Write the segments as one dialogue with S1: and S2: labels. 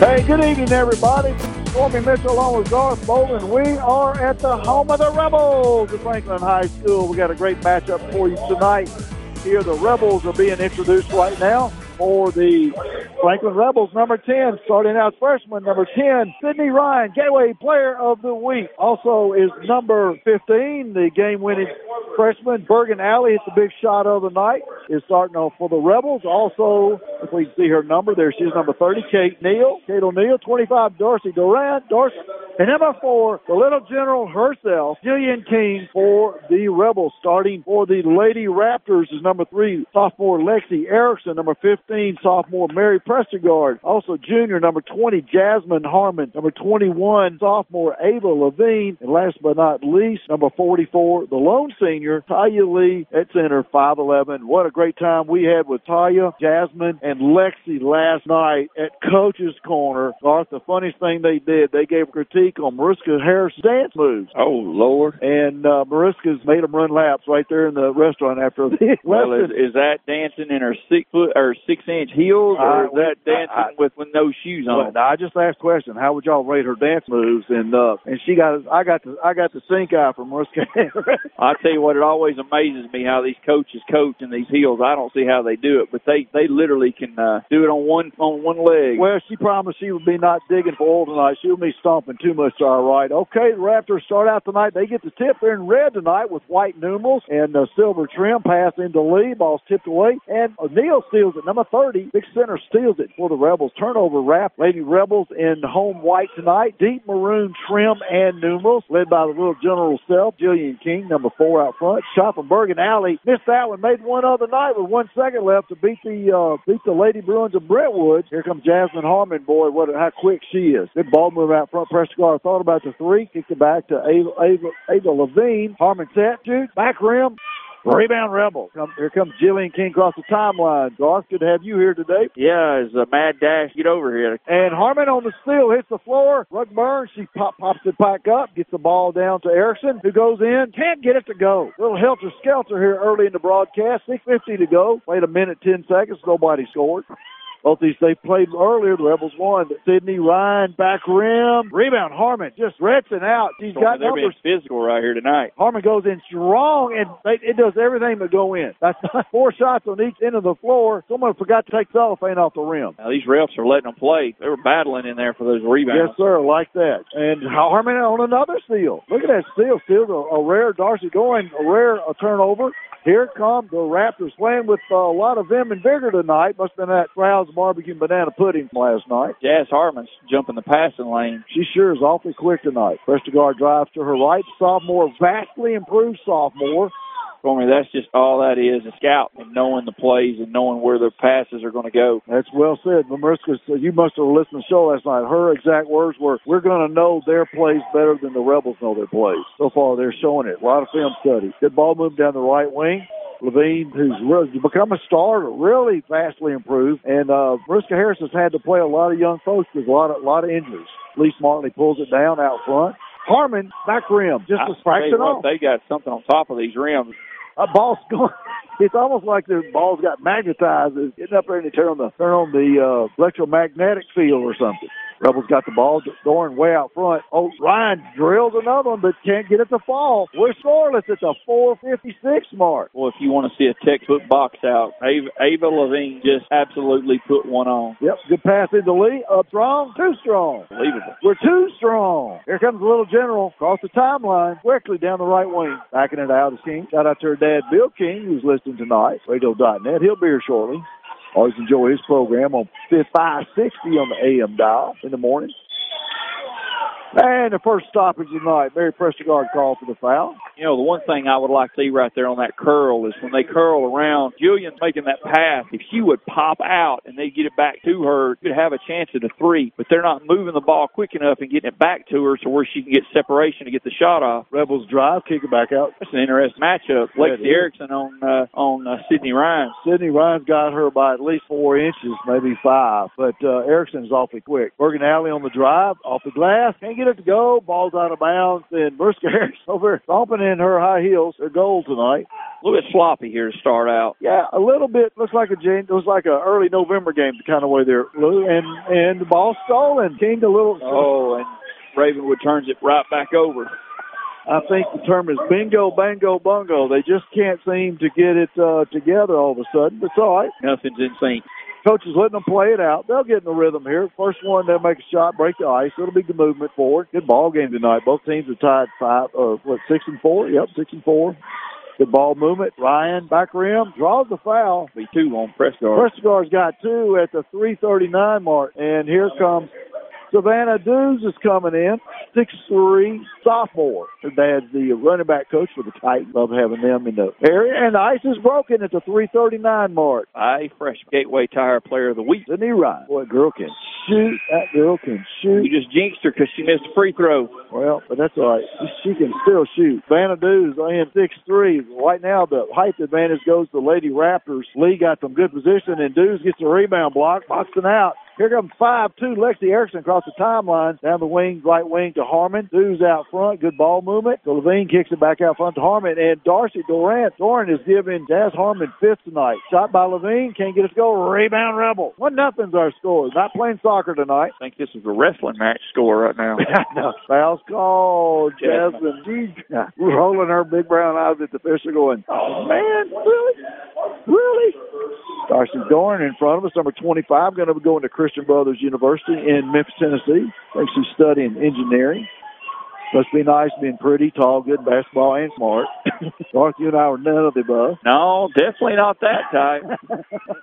S1: Hey, good evening, everybody. Stormy Mitchell along with Garth Bolden. We are at the home of the Rebels at Franklin High School. We got a great matchup for you tonight. Here, the Rebels are being introduced right now for the Franklin Rebels, number 10, starting out freshman, number 10, Sydney Ryan, Gateway Player of the Week. Also is number 15, the game-winning freshman, Bergen Allee, hits the big shot of the night, is starting off for the Rebels. Also, if we see her number, there she's number 30, Kate Neal. Kate O'Neill, 25, Darcy Durant. And number four, the little general herself, Jillian King for the Rebels. Starting for the Lady Raptors is number three, sophomore Lexi Erickson. Number 15, sophomore Mary Prestegard. Also junior, number 20, Jasmine Harmon. Number 21, sophomore Ava Levine. And last but not least, number 44, the lone senior, Taya Lee at center, 5'11. What a great time we had with Taya, Jasmine, and Lexi last night at Coach's Corner. Garth, the funniest thing they did, they gave critique on Mariska Harris' dance moves.
S2: Oh, Lord.
S1: And uh, Mariska's made them run laps right there in the restaurant after the
S2: Well, is, is that dancing in her six foot or six inch heels, or is that dancing
S1: I-
S2: with with no shoes on?
S1: I just asked a question. How would y'all rate her dance moves? And uh, and she got I got the I got the sink eye from Harris.
S2: I tell you what, it always amazes me how these coaches coach in these heels. I don't see how they do it, but they they literally can uh, do it on one on one leg.
S1: Well, she promised she would be not digging for oil tonight. She would be stomping too much to our right. Okay, the Raptors start out tonight. They get the tip. They're in red tonight with white numerals and uh, silver trim. Pass into Lee. Ball's tipped away. And O'Neal steals it. Number 30. Big center steals it for the Rebels. Turnover wrap. Lady Rebels in home white tonight. Deep maroon trim and numerals. Led by the little general self, Jillian King, number four out front. From Bergen Allee. Missed that one. Made one other night with one second left to beat the uh, beat the Lady Bruins of Brentwood. Here comes Jasmine Harmon. Boy, what a, how quick she is. Good ball move out front. Prescott thought about the three. Kicked it back to Ava, Ava, Ava Levine. Harmon set. Shoot. Back rim. Rebound Rebel. Come, here comes Jillian King across the timeline. Garth, good to have you here today.
S2: Yeah, it's a mad dash. Get over here.
S1: And Harmon on the steal hits the floor. Rug burns. She pop, pops it back up, gets the ball down to Erickson, who goes in. Can't get it to go. Little helter skelter here early in the broadcast. 6.50 to go. Played a minute, 10 seconds. Nobody scored. Both these they played earlier. The Rebels won. Sydney Ryan back rim rebound. Harmon just rinsing out. She's got
S2: They're being
S1: numbers.
S2: physical right here tonight.
S1: Harmon goes in strong, and they, it does everything but go in. That's four shots on each end of the floor. Someone forgot to take cellophane off the rim.
S2: Now these refs are letting them play. They were battling in there for those rebounds.
S1: Yes, sir, like that. And Harmon on another steal. Look at that steal. Steal a, a rare Darcy going, a rare a turnover. Here come the Raptors playing with uh, a lot of vim and vigor tonight. Must have been that Crowds barbecue and banana pudding last night.
S2: Jazz Harmon's jumping the passing lane.
S1: She sure is awfully quick tonight. Prestegard drives to her right. Sophomore, vastly improved sophomore.
S2: For me, that's just all that is, a scout and knowing the plays and knowing where the passes are going to go.
S1: That's well said. So you must have listened to the show last night. Her exact words were, we're going to know their plays better than the Rebels know their plays. So far, they're showing it. A lot of film study. Good ball move down the right wing. Levine, who's really become a star, really vastly improved. And uh, Mariska Harris has had to play a lot of young folks with a lot of, lot of injuries. Lee Smartley pulls it down out front. Harmon, back rim, just a fraction off.
S2: They got something on top of these rims.
S1: A ball's going. It's almost like the ball's got magnetized. It's getting up there and they turn on the turn on the uh, electromagnetic field or something. Rebels got the ball going way out front. Oh, Ryan drills another one, but can't get it to fall. We're scoreless at the 456 mark.
S2: Well, if you want to see a textbook box out, Ava, Ava Levine just absolutely put one on.
S1: Yep, good pass into Lee. Up strong, too strong.
S2: Unbelievable.
S1: We're too strong. Here comes the little general across the timeline, quickly down the right wing. Backing it out is King. Shout out to her dad, Bill King, who's listening tonight. Radio.net. He'll be here shortly. Always enjoy his program on 560 on the AM dial in the morning. And the first stoppage of the night, Mary Prestegard called for the foul.
S2: You know, the one thing I would like to see right there on that curl is when they curl around, Julian's making that pass. If she would pop out and they get it back to her, you could have a chance at a three. But they're not moving the ball quick enough and getting it back to her to where she can get separation to get the shot off.
S1: Rebels drive, kick it back out.
S2: That's an interesting matchup. Lexi. Erickson on uh, on uh, Sydney Ryan.
S1: Sydney Ryan's got her by at least four inches, maybe five. But uh, Erickson's awfully quick. Bergen Allee on the drive, off the glass, can't get it to go. Ball's out of bounds, and Mariska Harris over stomping in her high heels. Her goal tonight.
S2: A little bit sloppy here to start out.
S1: Yeah, a little bit. Looks like a Jane. Looks like a early November game, the kind of way there. And and the ball stolen. Came a little.
S2: Oh, and Ravenwood turns it right back over.
S1: I think the term is bingo, bango, bungo. They just can't seem to get it uh, together all of a sudden. But it's all right.
S2: Nothing's in sync.
S1: Coach is letting them play it out. They'll get in the rhythm here. First one, they'll make a shot, break the ice. It'll be the movement forward. Good ball game tonight. Both teams are tied five, or what, six and four? Yep, six and four. Good ball movement. Ryan back rim draws the foul.
S2: Be two on Prescott.
S1: Prescott's got two at the 3:39 mark, and here comes Savannah Dews is coming in, six three sophomore. Dad's the running back coach for the Titans. Love having them in the area. And the ice is broken at the 339 mark.
S2: I fresh Gateway Tire Player of the Week.
S1: Sydney Ryan. Boy, girl can shoot. That girl can shoot.
S2: You just jinxed her because she missed a free throw.
S1: Well, but that's all right. She can still shoot. Savannah Dews in six three. Right now, the height advantage goes to Lady Raptors. Lee got some good position, and Dews gets the rebound block, boxing out. Here comes 5-2 Lexi Erickson across the timeline. Down the wing, right wing to Harmon. Dews out front. Good ball movement. So Levine kicks it back out front to Harmon. And Darcy Durant. Doran is giving Jazz Harmon fifth tonight. Shot by Levine. Can't get it to go. Rebound Rebel. One nothing's our score. Not playing soccer tonight.
S2: I think this is a wrestling match score right now.
S1: no. Foul's called. Jasmine. She's rolling her big brown eyes at the fish, official going, oh, man, really? Really? Darcy Dorn in front of us, number 25, going to be going to Christian Brothers University in Memphis, Tennessee. I think she's studying engineering. Must be nice being pretty, tall, good basketball, and smart. Garth, you and I were none of the above.
S2: No, definitely not that type.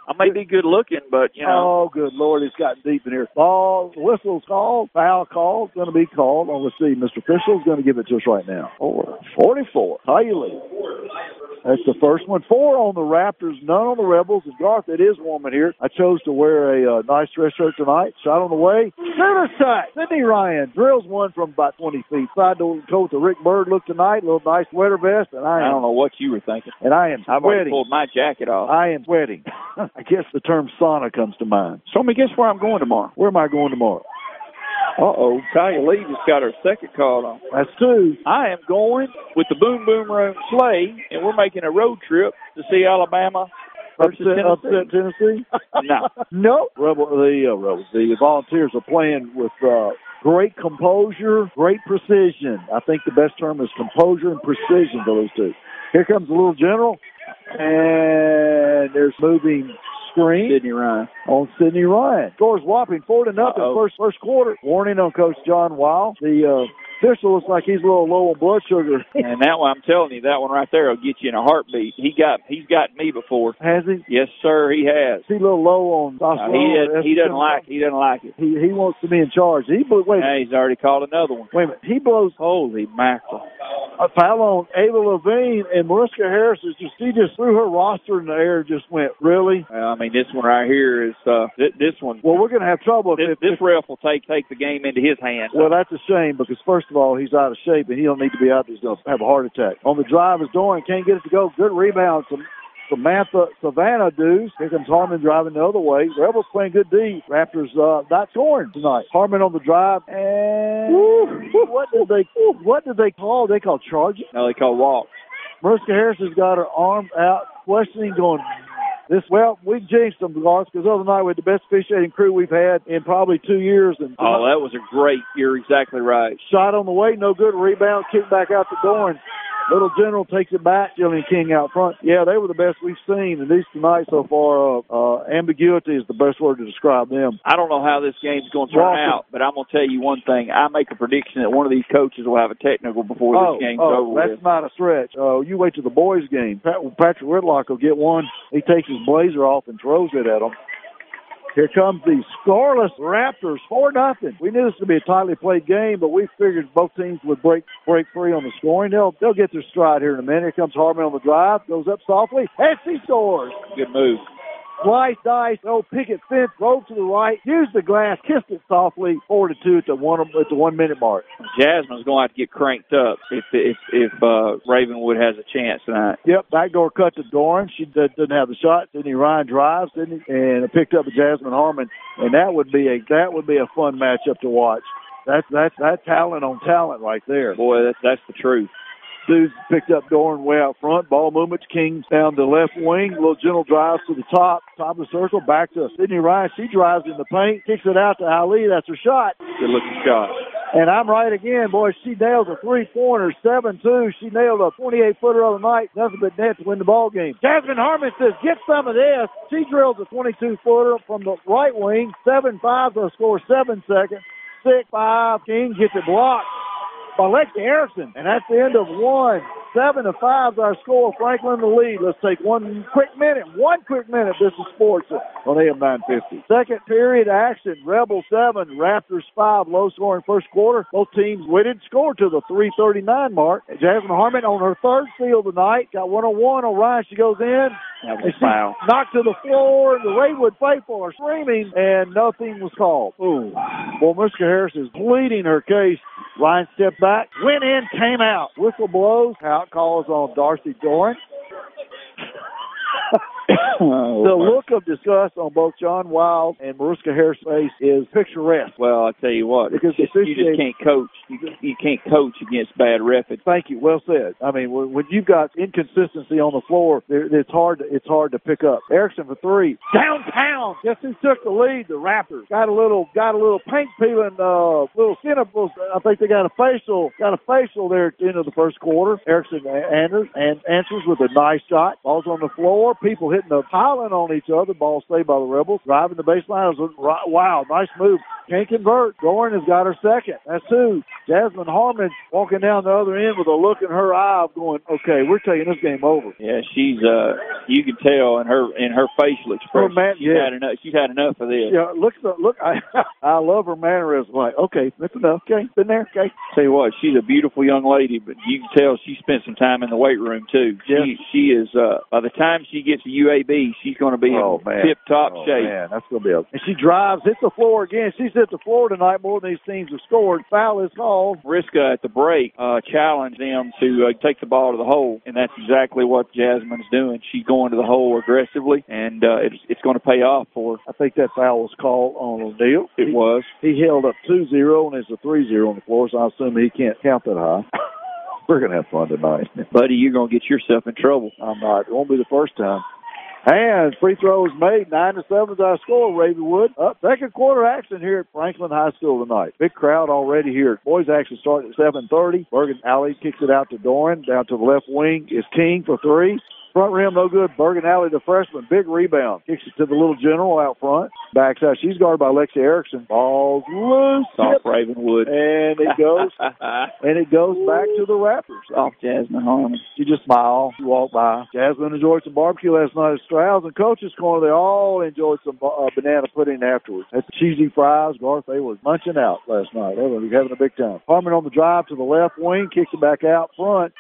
S2: I may be good looking, but you know.
S1: Oh, good lord, it's gotten deep in here. Ball, whistle's called, foul called, going to be called. Oh, let's see, Mr. Official's going to give it to us right now. Four, 44. How you lead? That's the first one. Four on the Raptors, none on the Rebels. And Garth, it is warm in here. I chose to wear a uh, nice dress shirt tonight. Shot on the way. Center side. Sydney Ryan drills one from about 20 feet. Side to coat the Rick Bird look tonight. A little nice sweater vest. And I, am,
S2: I don't know what you were thinking.
S1: And I am
S2: I've
S1: sweating.
S2: pulled my jacket off.
S1: I am sweating. I guess the term sauna comes to mind.
S2: So let me guess where I'm going tomorrow.
S1: Where am I going tomorrow?
S2: Uh oh, Talia Lee just got her second call on.
S1: That's two.
S2: I am going with the Boom Boom Room sleigh, and we're making a road trip to see Alabama versus
S1: upset,
S2: Tennessee.
S1: upset Tennessee?
S2: No.
S1: no. Rebel, the uh, Rebels, the Volunteers are playing with uh, great composure, great precision. I think the best term is composure and precision for those two. Here comes the little general, and there's moving screen
S2: Sydney Ryan.
S1: on Sydney Ryan. Scores whopping four to nothing
S2: Uh-oh.
S1: first first quarter. Warning on Coach John Wild. The uh, official looks like he's a little low on blood sugar.
S2: And that one, I'm telling you, that one right there will get you in a heartbeat. He got, he's got me before.
S1: Has he?
S2: Yes, sir, he has.
S1: Is he a little low on
S2: Uh, he, does, he doesn't like, he doesn't like it.
S1: He he wants to be in charge. He blew, wait a
S2: he's already called another one.
S1: wait a minute. He blows
S2: Holy mackerel!
S1: a foul on Ava Levine and Mariska Harris is just she just threw her roster in the air. Just went really.
S2: Well, I mean, this one right here is uh, th- this one.
S1: Well, we're going to have trouble if,
S2: This,
S1: if,
S2: this ref will take take the game into his hands.
S1: Well, that's a shame because first of all, he's out of shape and he don't need to be out. He's going to have a heart attack. On the drive is Doran can't get it to go. Good rebound. Some Samantha Savannah Dews. Here comes Harmon driving the other way. Rebels playing good D. Raptors uh, not scoring tonight. Harmon on the drive and what did they what did they call? They call charging.
S2: no, they call walk.
S1: Mariska Harris has got her arms out, questioning, going, this, well, we jinxed them, Garth, because the other night we had the best officiating crew we've had in probably two years. And
S2: Oh, that was a great. You're exactly right.
S1: shot on the way, no good. Rebound, kicked back out the door, and Little General takes it back. Jillian King out front. Yeah, they were the best we've seen, and these tonight so far, uh, uh, ambiguity is the best word to describe them.
S2: I don't know how this game's going to turn
S1: Walker.
S2: out, but I'm going to tell you one thing. I make a prediction that one of these coaches will have a technical before
S1: Oh,
S2: this game's
S1: oh,
S2: over
S1: that's
S2: with.
S1: not a stretch. Oh, you wait till the boys' game. Pat, Patrick Whitlock will get one. He takes his blazer off and throws it at them. Here comes the scoreless Raptors, four nothing. We knew this would be a tightly played game, but we figured both teams would break break free on the scoring. They'll they'll get their stride here in a minute. Here comes Harmon on the drive, goes up softly, and he scores.
S2: Good move.
S1: Slice, dice, oh, picket fence, roll to the right, use the glass, kissed it softly, four to two at the one at the one minute mark.
S2: Jasmine's going to have to get cranked up if if if uh, Ravenwood has a chance tonight.
S1: Yep, backdoor cut to Doran. She did, didn't have the shot. Sydney Ryan drives, didn't he? And picked up Jasmine Harmon, and that would be a that would be a fun matchup to watch. That's that's that talent on talent right there.
S2: Boy, that's that's the truth.
S1: Dudes picked up Doran way out front. Ball movement. King down the left wing. Little gentle drives to the top. Top of the circle. Back to Sydney Ryan. She drives in the paint. Kicks it out to Allee. That's her shot.
S2: Good looking shot.
S1: And I'm right again, boy. She nails a three pointer, 7 2. She nailed a 28 footer of the night. Nothing but net to win the ball game. Jasmine Harmon says, get some of this. She drills a 22 footer from the right wing. 7 5. They'll score 7 seconds. 6 5. King gets it blocked by Lexi Erickson. And that's the end of one. Seven to five our score. Franklin the lead. Let's take one quick minute. One quick minute. This is sports on AM 950. Second period action. Rebel seven, Raptors five. Low scoring first quarter. Both teams waited score to the 339 mark. Jasmine Harmon on her third steal tonight. Got one on one. Orion. She goes in.
S2: That was foul.
S1: Knocked to the floor. The Raywood faithful are screaming, and nothing was called. Ooh. Well, Miska Harris is pleading her case. Ryan stepped back, went in, came out. Whistle blows. Out calls on Darcy Doran. the look of disgust on both John Wild and Mariska Harris' face is picturesque.
S2: Well, I tell you what,
S1: Because
S2: just, you just can't coach. You, you can't coach against bad refs.
S1: Thank you. Well said. I mean, when, when you've got inconsistency on the floor, it's hard. To, it's hard to pick up. Erickson for three. Downtown. Guess who took the lead? The Raptors got a little. Got a little paint peeling. Uh, little cinnamons. I think they got a facial. Got a facial there at the end of the first quarter. Erickson a- answers and answers with a nice shot. Ball's on the floor. People hitting the piling on each other. Ball saved by the Rebels. Driving the baseline. Wow, nice move. Can't convert. Doran has got her second. That's two. Jasmine Harmon walking down the other end with a look in her eye of going, okay, we're taking this game over.
S2: Yeah, she's uh, you can tell in her in her facial expression.
S1: Her man-
S2: she's
S1: yeah.
S2: had enough. She's had enough of this.
S1: Yeah, look, look, I, I love her mannerism. Like, okay, that's enough. Okay, been there. Okay.
S2: Tell you what, she's a beautiful young lady, but you can tell she spent some time in the weight room too. She she is uh by the time she gets to UAB, she's going to be
S1: Oh,
S2: in tip top
S1: Oh,
S2: shape.
S1: man, that's gonna be a. And she drives, hits the floor again. She's hit the floor tonight more than these teams have scored. Foul is called.
S2: Riska at the break uh, challenged them to uh, take the ball to the hole, and that's exactly what Jasmine's doing. She's going to the hole aggressively, and uh, it's it's going to pay off for her.
S1: I think that foul was called on O'Neal.
S2: It was.
S1: He held up 2-0 and it's a 3-0 on the floor, so I assume he can't count that high. We're gonna have fun tonight.
S2: Buddy, you're going to get yourself in trouble.
S1: I'm not. It won't be the first time. And free throws made. Nine to seven is our score, Ravenwood. Up uh, second quarter action here at Franklin High School tonight. Big crowd already here. Boys action starting at seven thirty. Bergen Allee kicks it out to Doran. Down to the left wing is King for three. Front rim no good. Bergen Allee, the freshman, big rebound. Kicks it to the little general out front. Backs out. She's guarded by Lexi Erickson. Ball's loose. Tip.
S2: Ravenwood.
S1: And it goes and it goes back to the Raptors.
S2: Off Jasmine Harmon.
S1: You just smile, you walk by. Jasmine enjoyed some barbecue last night at Stroud's and Coach's Corner. They all enjoyed some uh, banana pudding afterwards. That's cheesy fries. Garth, they were munching out last night. They were having a big time. Harmon on the drive to the left wing, kicks it back out front.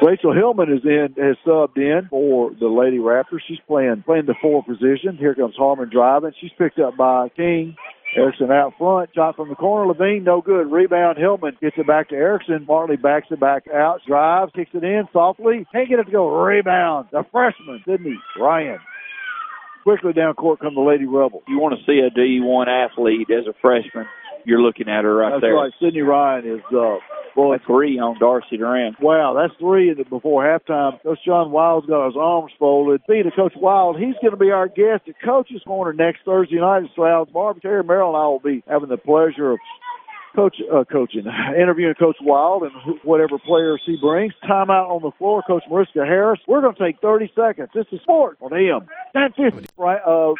S1: Rachel Hillman is in, has subbed in for the Lady Raptors. She's playing playing the four position. Here comes Harmon driving. She's picked up by King. Erickson out front, shot from the corner. Levine, no good. Rebound. Hillman gets it back to Erickson. Martley backs it back out. Drives, kicks it in softly. Can't get it to go. Rebound. The freshman, Sydney Ryan. Quickly down court come the Lady Rebels.
S2: You want to see a D1 athlete as a freshman, you're looking at her right
S1: That's
S2: there.
S1: right. Sydney Ryan is, uh, boy,
S2: That's three on Darcy Duran.
S1: Wow, that's three in the- before halftime. Coach John Wild's got his arms folded. Speaking of Coach Wild, he's going to be our guest at Coach's Corner next Thursday night at Stroud's Bar. Terry Merrill and I will be having the pleasure of coach uh, coaching, interviewing Coach Wild and wh- whatever players he brings. Timeout on the floor, Coach Mariska Harris. We're going to take 30 seconds. This is sport on AM. 1050. Right, uh,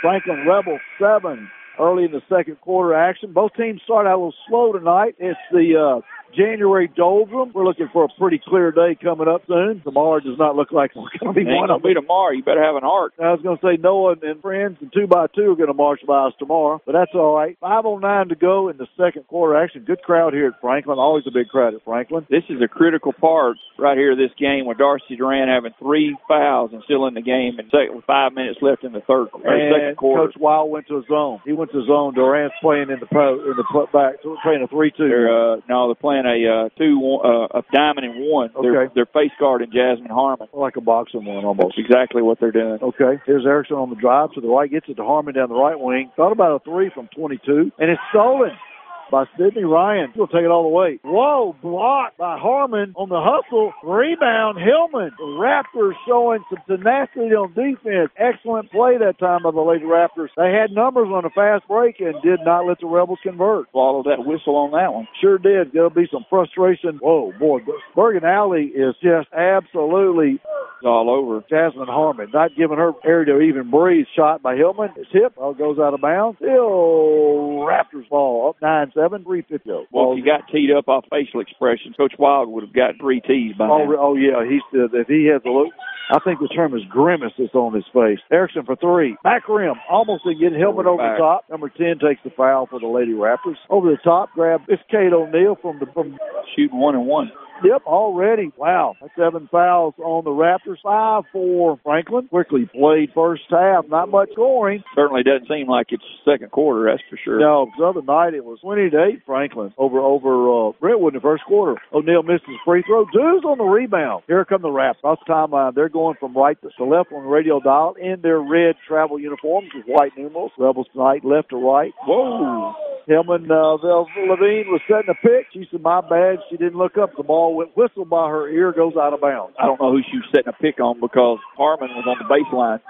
S1: Franklin Rebel 7 early in the second quarter action. Both teams start out a little slow tonight. It's the uh, January doldrum. We're looking for a pretty clear day coming up soon. Tomorrow does not look like we're going to be one of them.
S2: be tomorrow. You better have an heart.
S1: I was going to say Noah and friends and two by two are going to march by us tomorrow, but that's all right. 5:09 to go in the second quarter action. Good crowd here at Franklin. Always a big crowd at Franklin.
S2: This is a critical part right here of this game with Darcy Duran having three fouls and still in the game and with five minutes left in the third or second quarter.
S1: Coach Wild went to a zone. He went to zone. Durant's playing in the pro in the put back, playing a three-two.
S2: They're uh, no, they're playing a uh, two one, uh, a diamond and one. They're
S1: Okay.
S2: they're face and Jasmine Harmon.
S1: like a boxing one almost.
S2: That's exactly what they're doing.
S1: Okay. Here's Erickson on the drive to the right, gets it to Harmon down the right wing. Thought about a three from 22, and it's stolen. By Sydney Ryan. He'll take it all the way. Whoa, blocked by Harmon on the hustle. Rebound, Hillman. The Raptors showing some tenacity on defense. Excellent play that time by the Lady Raptors. They had numbers on a fast break and did not let the Rebels convert.
S2: Swallowed that whistle on that one.
S1: Sure did. There'll be some frustration. Whoa, boy. Bergen Allee is just absolutely
S2: all over.
S1: Jasmine Harmon, not giving her air to even breathe. Shot by Hillman. It's hip. All goes out of bounds. Still Raptors ball up 9 7, 350.
S2: Well, if you got teed up off facial expressions, Coach Wild would have got three tees by
S1: oh,
S2: now.
S1: Oh, yeah. He's, uh, if he has a look, I think the term is grimace that's on his face. Erickson for three. Back rim. Almost to get Hillman over
S2: back.
S1: the top. Number 10 takes the foul for the Lady Raptors. Over the top, grab it's Kate O'Neill from the from
S2: Shooting one and one.
S1: Yep, already. Wow. Seven fouls on the Raptors. Five for Franklin. Quickly played first half. Not much scoring.
S2: Certainly doesn't seem like it's second quarter, that's for sure.
S1: No, the other night it was 20 to 8 Franklin over over uh, Brentwood in the first quarter. O'Neal missed his free throw. Dews on the rebound. Here come the Raptors. Off the timeline. They're going from right to left on the radio dial in their red travel uniforms with white numerals. Rebels tonight left to right.
S2: Whoa.
S1: Hillman uh, Levine was setting a pick. She said, "My bad." She didn't look up. The ball went whistled by her ear, goes out of bounds.
S2: I don't know who she was setting a pick on because Harmon was on the baseline.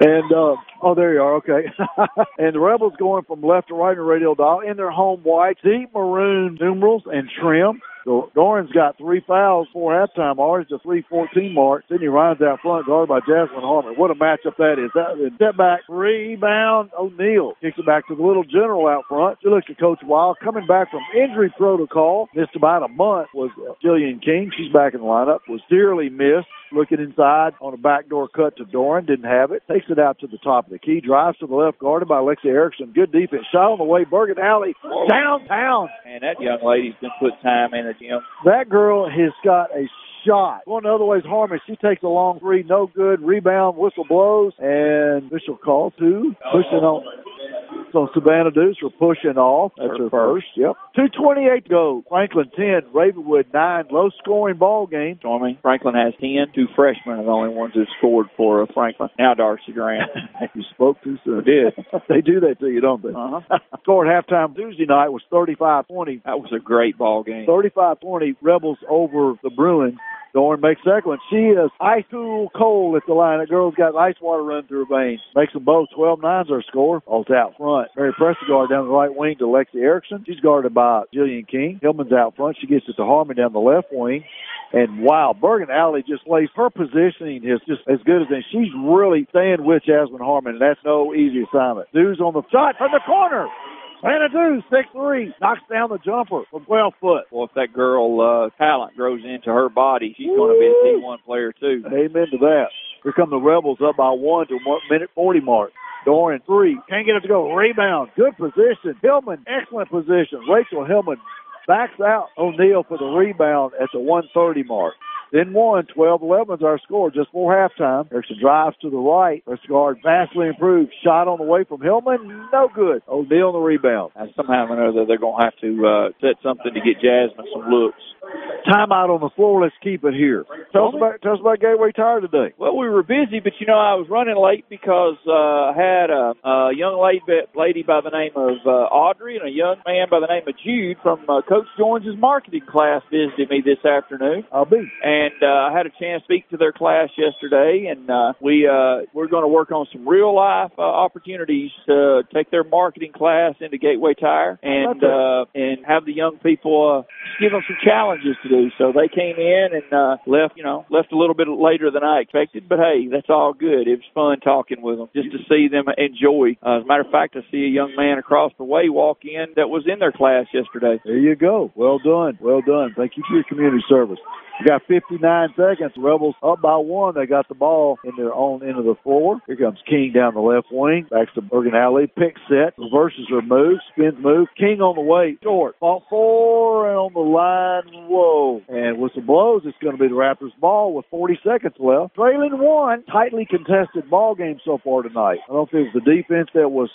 S1: And uh, oh, there you are. Okay. and the Rebels going from left to right in the radio dial in their home white, deep maroon numerals and trim. So Doran's got three fouls for halftime. Ours the 314 mark. Sydney Ryan's out front, guarded by Jasmine Harmon. What a matchup that is. That is step back, rebound. O'Neal kicks it back to the little general out front. She looks at Coach Wild coming back from injury protocol. Missed about a month was Jillian King. She's back in the lineup. Was dearly missed looking inside on a backdoor cut to Doran. Didn't have it. Takes it out to the top of the key. Drives to the left, guarded by Alexia Erickson. Good defense. Shot on the way. Bergen Allee downtown.
S2: And that young lady's been put time in
S1: That girl has got a shot. Going the other way is Harmon. She takes a long three, no good. Rebound, whistle blows, and official call two. Pushing on. So Savannah Dews for pushing off. That's her,
S2: first.
S1: Yep. 228 to go. Franklin 10, Ravenwood 9. Low scoring ball game.
S2: Stormy. Franklin has 10. Two freshmen are the only ones who scored for Franklin. Now Darcy Grant.
S1: you spoke too soon.
S2: I did.
S1: they do that to you, don't they?
S2: Uh-huh.
S1: Score at halftime Tuesday night was 35-20.
S2: That was a great ball game.
S1: 35-20. Rebels over the Bruins. Doran makes second one. She is ice cool cold at the line. That girl's got ice water running through her veins. Makes them both 12 9's our score. All's out front. Mary Prestegard down the right wing to Lexi Erickson. She's guarded by Jillian King. Hillman's out front. She gets it to Harmon down the left wing. And wow, Bergen Allee just lays her positioning is just as good as any. She's really staying with Jasmine Harmon, and that's no easy assignment. Dews on the shot from the corner. Xanadu, six three, knocks down the jumper from 12 foot.
S2: Well, if that girl uh, talent grows into her body, she's going to be a D1 player too.
S1: Amen to that. Here come the Rebels up by one to one minute 40 mark. Doran three, can't get it to go. Rebound, good position. Hillman, excellent position. Rachel Hillman backs out O'Neal for the rebound at the 130 mark. Then one, 12-11 is our score just before halftime. Erickson drives to the right. Let's guard vastly improved. Shot on the way from Hillman, no good. O'Neal on the rebound.
S2: And somehow or another, they're going to have to uh, set something to get Jasmine some looks.
S1: Timeout on the floor. Let's keep it here. Tell us about tell us about Gateway Tire today.
S2: Well, we were busy, but you know I was running late because uh, I had a, a young lady, by the name of uh, Audrey and a young man by the name of Jude from uh, Coach Jones's marketing class visited me this afternoon.
S1: I'll be.
S2: And uh, I had a chance to speak to their class yesterday, and uh, we uh, we're going to work on some real life uh, opportunities to take their marketing class into Gateway Tire and uh, and have the young people uh, give them some challenges to do. So they came in and uh, left, you know, left a little bit later than I expected, but hey, that's all good. It was fun talking with them, just to see them enjoy. Uh, as a matter of fact, I see a young man across the way walk in that was in their class yesterday.
S1: There you go. Well done. Well done. Thank you for your community service. We got 59 seconds. Rebels up by one. They got the ball in their own end of the floor. Here comes King down the left wing. Back to Bergen Allee. Pick set. Reverses her move. Spins move. King on the way. Short. Ball four and on the line. Whoa. And with some blows, it's going to be the Raptors ball with 40 seconds left. Trailing one. Tightly contested ball game so far tonight. I don't if it was the defense that was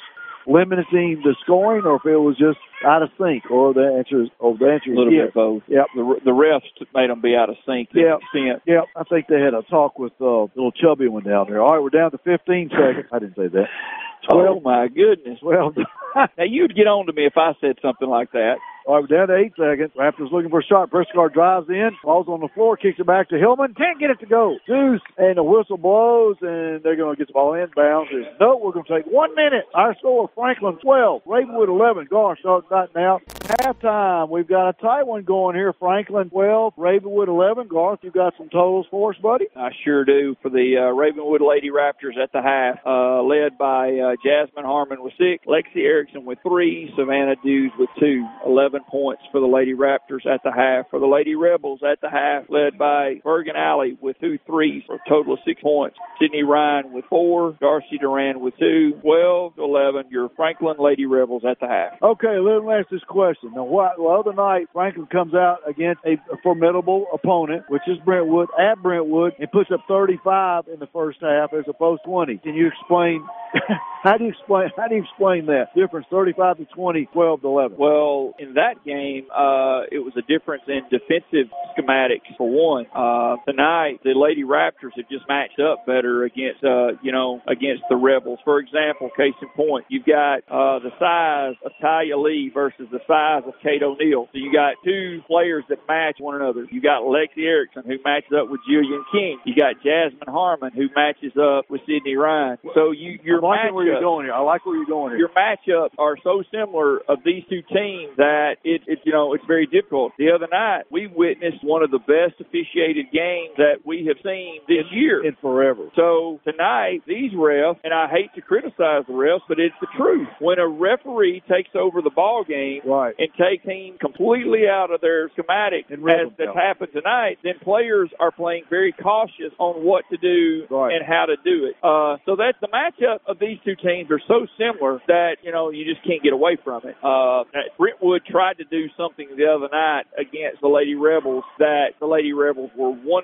S1: limiting the scoring or if it was just out of sync or the answer is or the answer is
S2: a little
S1: yes.
S2: bit both.
S1: Yep.
S2: The the refs made them be out of sync.
S1: Yep.
S2: Extent.
S1: Yep. I think they had a talk with uh little chubby one down there. All right, we're down to 15 seconds. I didn't say that.
S2: Oh my goodness!
S1: Well,
S2: now you'd get on to me if I said something like that.
S1: All right, down to eight seconds. Raptors looking for a shot. Prescott drives in, falls on the floor, kicks it back to Hillman. Can't get it to go. Dews, and the whistle blows, and they're going to get the ball inbounds. No, we're going to take one minute. Our score, Franklin 12, Ravenwood 11. Gosh, start that now. Halftime, we've got a tight one going here. Franklin 12, Ravenwood 11. Garth, you got some totals for us, buddy?
S2: I sure do. For the uh, Ravenwood Lady Raptors at the half, uh, led by uh, Jasmine Harmon with six, Lexi Erickson with three, Savannah Dews with two. 11 points for the Lady Raptors at the half. For the Lady Rebels at the half, led by Bergen Allee with two threes for a total of six points. Sydney Ryan with four, Darcy Duran with two, 12 to 11. Your Franklin Lady Rebels at the half.
S1: Okay, let me ask this question. Now, what, the other night, Franklin comes out against a formidable opponent, which is Brentwood, at Brentwood, and puts up 35 in the first half as opposed to 20. Can you explain? how do you explain? How do you explain that difference? 35 to 20, 12 to 11.
S2: Well, in that game, uh, it was a difference in defensive schematics for one. Uh, tonight, the Lady Raptors have just matched up better against, uh, you know, against the Rebels. For example, case in point, you've got uh, the size of Talia Lee versus the size of Kate O'Neill. So you got two players that match one another. You got Lexi Erickson who matches up with Jillian King. You got Jasmine Harmon who matches up with Sydney Ryan. So you your
S1: I like
S2: matchup,
S1: where you're going here. I like where you're going here.
S2: Your matchups are so similar of these two teams that it, it you know it's very difficult. The other night we witnessed one of the best officiated games that we have seen this year
S1: in forever.
S2: So tonight these refs, and I hate to criticize the refs, but it's the truth. When a referee takes over the ball game
S1: right.
S2: and takes teams completely out of their schematic,
S1: and
S2: as that's happened tonight, then players are playing very cautious on what to do
S1: right.
S2: and how to do it. Uh, so that's the matchup of these two teams are so similar that you know you just can't get away from it. Uh, Brentwood tried to do something the other night against the Lady Rebels that the Lady Rebels were 100%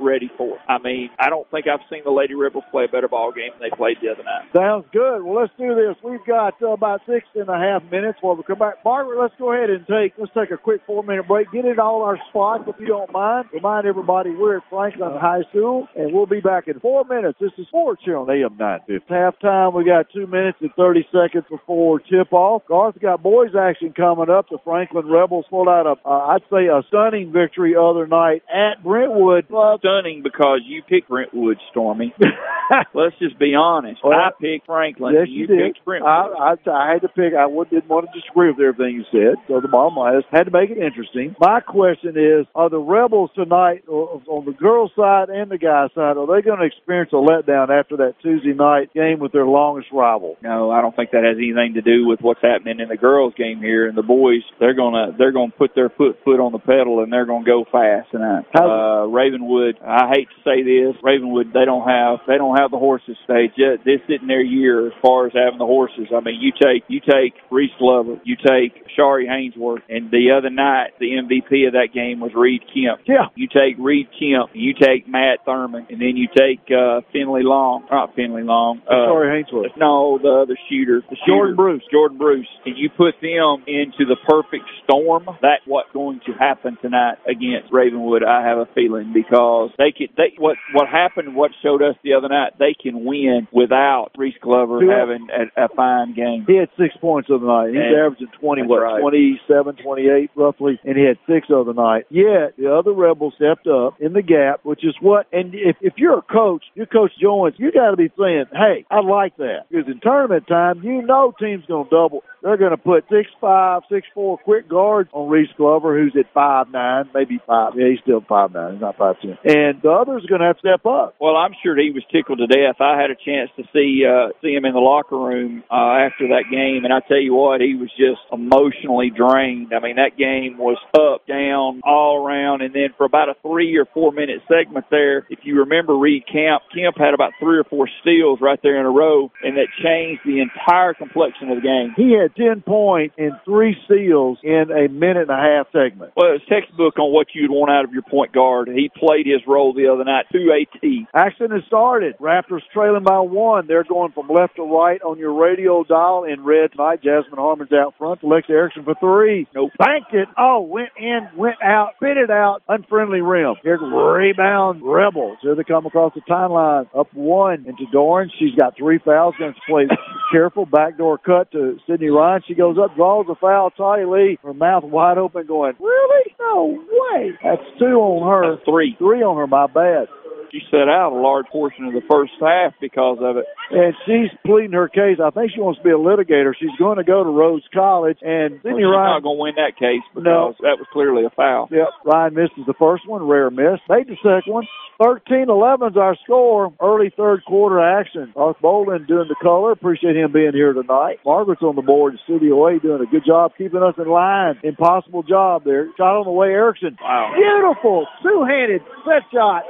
S2: ready for. I mean, I don't think I've seen the Lady Rebels play a better ball game than they played the other night.
S1: Sounds good. Well, let's do this. We've got uh, about six and a half minutes while we come back. Margaret, let's go ahead and take let's take a quick four minute break. Get in all our spots if you don't mind. Remind everybody we're at Franklin High School, and we'll be back in four minutes. This is sports here on AM 950. Halftime. We got two minutes and 30 seconds before tip off. Garth got boys action coming up. The Franklin Rebels pulled out a, uh, I'd say, a stunning victory other night at Brentwood.
S2: Stunning because you picked Brentwood, Stormy. Let's just be honest.
S1: Well,
S2: I picked Franklin.
S1: Yes,
S2: you,
S1: you did.
S2: picked Brentwood.
S1: I, I, I had to pick. I didn't want to disagree with everything you said. So the bottom line is, had to make it interesting. My question is, are the Rebels tonight, on the girls' side and the guys' side, are they going to experience a letdown after that Tuesday night game with their longest rival?
S2: No, I don't think that has anything to do with what's happening in the girls' game here. And the boys, they're gonna they're gonna put their foot foot on the pedal and they're gonna go fast tonight. Uh, Ravenwood, I hate to say this, Ravenwood, they don't have they don't have the horses. They just this isn't their year as far as having the horses. I mean, you take you take Reese Glover, you take Shari Hainsworth, and the other night the MVP of that game was Reed Kemp.
S1: Yeah.
S2: You take Reed Kemp, you take Matt Thurman, and then you take uh, Finley Long, not Finley Long. Uh,
S1: Shari Hainsworth.
S2: No, the other shooter, the
S1: Jordan Bruce.
S2: Jordan Bruce, and you put them into the perfect storm. That's what's going to happen tonight against Ravenwood. I have a feeling because they could. They what what happened? What showed us the other night? They can win without Reese Glover
S1: Yeah.
S2: having a, a fine game.
S1: He had six points of the night. He's
S2: And-
S1: averaging 20, what,
S2: right.
S1: 27, 28 roughly, and he had six of the night. Yet, the other Rebels stepped up in the gap, which is what, and if, if you're a coach, you're Coach Jones, you got to be saying, hey, I like that. Because in tournament time, you know team's going to double. They're going to put six five, six four quick guards on Reese Glover, who's at five nine, maybe five. Yeah, he's still five nine. He's not five ten. And the others are going to have to step up.
S2: Well, I'm sure he was tickled to death. I had a chance to see uh, see him in the locker room uh, after that game, and I tell you what, he was just emotionally drained. I mean, that game was up, down, all around, and then for about a three or four minute segment there, if you remember Reed Camp, Kemp had about three or four steals right there in a row, and that changed the entire complexion of the game.
S1: He had 10 points in three steals in a minute and a half segment.
S2: Well, it's textbook on what you'd want out of your point guard. He played his role the other night to a T.
S1: Action has started. Raptors trailing by one. They're going from left to right on your radio dial in red tonight. Jasmine Harmon's out front. Alexa Erickson for three.
S2: Nope.
S1: Banked it. Oh, went in, went out, spit it out. Unfriendly rim. Here's rebound Rebels. Here they come across the timeline. Up one into Doran. She's got three fouls. Going to play careful. Backdoor cut to Sydney Ryan. She goes up, draws a foul. Talia Lee, her mouth wide open, going, Really? No way. That's two on her.
S2: That's three.
S1: Three on her. My bad.
S2: She set out a large portion of the first half because of it.
S1: And she's pleading her case. I think she wants to be a litigator. She's going to go to Rhodes College. And Sydney
S2: well,
S1: Ryan.
S2: not going to win that case because
S1: No.
S2: that was clearly a foul.
S1: Yep. Ryan misses the first one. Rare miss. Made the second one. 13-11 is our score. Early third quarter action. Arth Bolden doing the color. Appreciate him being here tonight. Margaret's on the board in Studio A doing a good job keeping us in line. Impossible job there. Shot on the way, Erickson.
S2: Wow.
S1: Beautiful two-handed set shot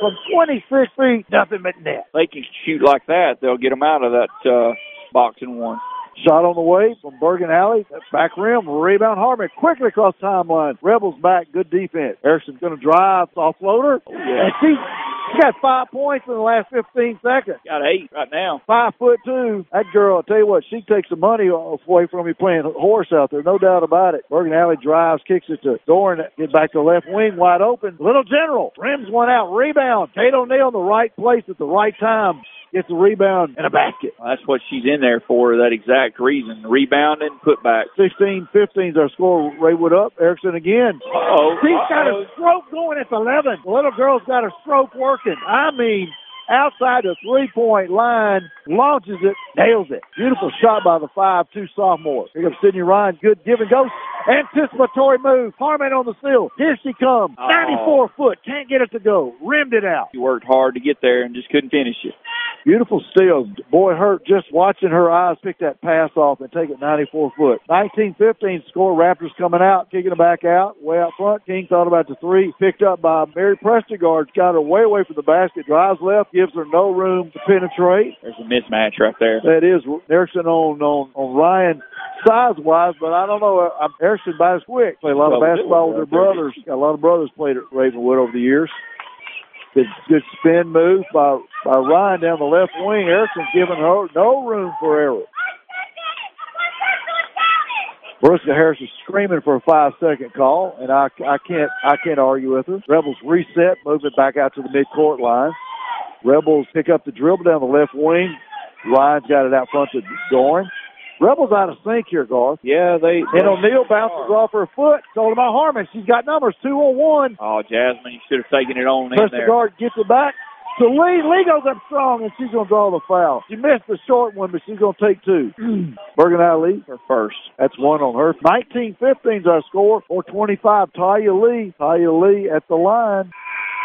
S1: from 26 feet. Nothing but net.
S2: They can shoot like that. They'll get them out of that uh, box and one.
S1: Shot on the way from Bergen Allee. Back rim. Rebound Harmon quickly across timeline. Rebels back. Good defense. Erickson's going to drive. Soft floater.
S2: Oh, yeah.
S1: And she, she got five points in the last 15 seconds.
S2: Got eight right now.
S1: Five foot two. That girl, I'll tell you what, she takes the money away from you playing horse out there. No doubt about it. Bergen Allee drives, kicks it to Doran. Get back to left wing, wide open. Little General rims one out. Rebound. Kate O'Neill in the right place at the right time. Gets a rebound and a basket.
S2: Well, that's what she's in there for, that exact reason. Rebounding, put back.
S1: 16 15 is our score. Raywood up. Erickson again.
S2: Uh-oh.
S1: She's got
S2: Uh-oh.
S1: a stroke going at 11. The little girl's got a stroke working. I mean, outside the three point line, launches it, nails it. Beautiful shot by the 5 2 sophomore. Here comes Sydney Ryan. Good give and go. Anticipatory move. Harmon on the steal. Here she comes.
S2: Oh.
S1: 94 foot. Can't get it to go. Rimmed it out.
S2: She worked hard to get there and just couldn't finish it.
S1: Beautiful steal. Boy, hurt just watching her eyes pick that pass off and take it 94 foot. 19-15 score. Raptors coming out, kicking it back out, way out front. King thought about the three, picked up by Mary Prestegard. Got her way away from the basket. Drives left, gives her no room to penetrate.
S2: There's a mismatch right there.
S1: That is Erickson on on on Ryan size wise, but I don't know. I'm Erickson by as quick. Play a lot of basketball with her brothers. Got a lot of brothers played at Ravenwood over the years. Good, good spin move by by Ryan down the left wing. Erickson's giving her no room for error. Mariska Harris is screaming for a five second call, and I, I can't I can't argue with her. Rebels reset, move it back out to the midcourt line. Rebels pick up the dribble down the left wing. Ryan's got it out front to Doran. Rebels out of sync here, Garth.
S2: Yeah, they.
S1: And O'Neal bounces off her foot. Told about Harmon. She's got numbers two on one.
S2: Oh, Jasmine, you should have taken it on in
S1: Press the
S2: there.
S1: guard gets it back. So Lee, Lee goes up strong, and she's going to draw the foul. She missed the short one, but she's going to take two. Bergen Lee,
S2: Her first.
S1: that's one on her. 19-15 is our score. 425, Talia Lee. Talia Lee at the line.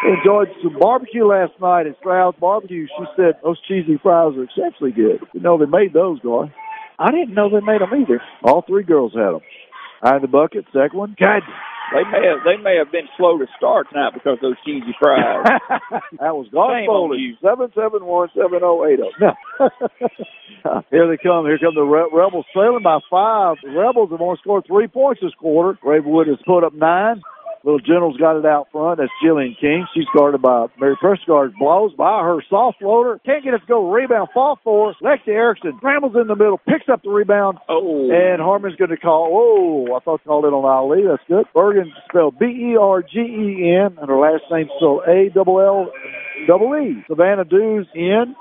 S1: Enjoyed some barbecue last night at Stroud's Barbecue. She said those cheesy fries are exceptionally good. You know they made those, Gar.
S2: I didn't know they made them either.
S1: All three girls had them. Eye in the bucket, second one. God.
S2: They may have they may have been slow to start tonight because of those cheesy fries.
S1: that was Gar
S2: Shame on
S1: Foley. Seven seven one seven zero eight zero. No. Here they come. Here come the Re- Rebels trailing by five. The Rebels have only scored three points this quarter. Ravenwood has put up nine. Little General's got it out front. That's Jillian King. She's guarded by Mary Prescott. Blows by her soft floater. Can't get it to go. Rebound. Fall for. Lexi Erickson scrambles in the middle. Picks up the rebound.
S2: oh,
S1: And Harmon's going to call. Oh, I thought called it on Allee. That's good. Bergen spelled B E R G E N, and her last name spelled A double L double E. Savannah Dews in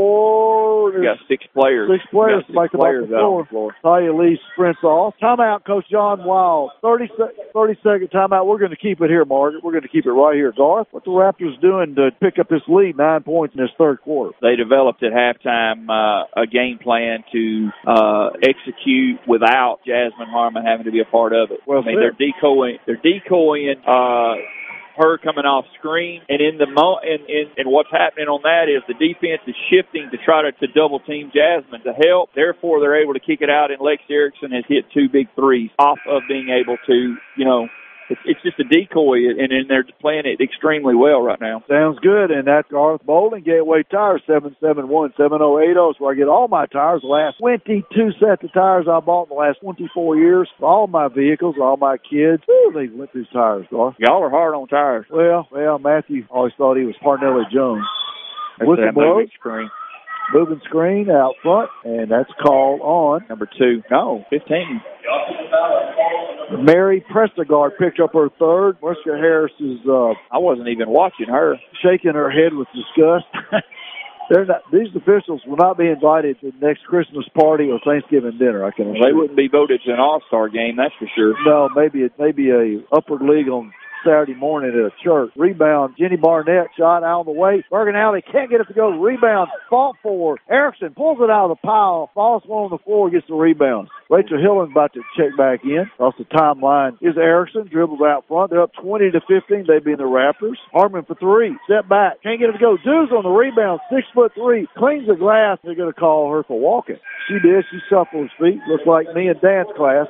S1: for
S2: we got six players.
S1: six players
S2: We
S1: to
S2: got
S1: make
S2: six players
S1: the floor.
S2: floor.
S1: Talia Lee sprints off. Timeout, Coach John Wild. 30, sec- 30 second timeout. We're going to keep it here, Margaret. We're going to keep it right here. Garth, what the Raptors doing to pick up this lead, nine points in this third quarter?
S2: They developed at halftime uh, a game plan to uh, execute without Jasmine Harmon having to be a part of it.
S1: Well
S2: I mean,
S1: said.
S2: they're decoying. They're decoying. Uh, her coming off screen, and in the mo- and, and and what's happening on that is the defense is shifting to try to, to double team Jasmine to help. Therefore, they're able to kick it out, and Lex Erickson has hit two big threes off of being able to, you know, it's, it's just a decoy, and, and they're playing it extremely well right now.
S1: Sounds good. And that's Garth Bolden, Gateway Tires, 771 7080 is where I get all my tires. The last 22 sets of tires I bought in the last 24 years for all my vehicles, all my kids. Ooh, they went through tires, Garth.
S2: Y'all are hard on tires.
S1: Well, well, Matthew always thought he was Parnelli Jones.
S2: That's
S1: blows.
S2: Moving screen.
S1: Out front, and that's called on.
S2: Number two. No, 15.
S1: Mary Prestegard picked up her third. Mariska Harris is uh,
S2: I wasn't even watching her.
S1: shaking her head with disgust. They're not, these officials will not be invited to the next Christmas party or Thanksgiving dinner. I can.
S2: They wouldn't be voted to an All-Star game, that's for sure.
S1: No, maybe it maybe a upper league on Saturday morning at a church. Rebound, Jenny Barnett shot out of the way. Bergen Allee can't get it to go. Rebound, fought for. Erickson pulls it out of the pile. Falls one on the floor, gets the rebound. Rachel Hillman's about to check back in. Across the timeline is Erickson. Dribbles out front. They're up 20 to 15. They'd be in the Raptors. Harmon for three. Step back. Can't get it to go. Dudes on the rebound. Six foot three. Cleans the glass. They're going to call her for walking. She did. She shuffled her feet. Looks like me in dance class.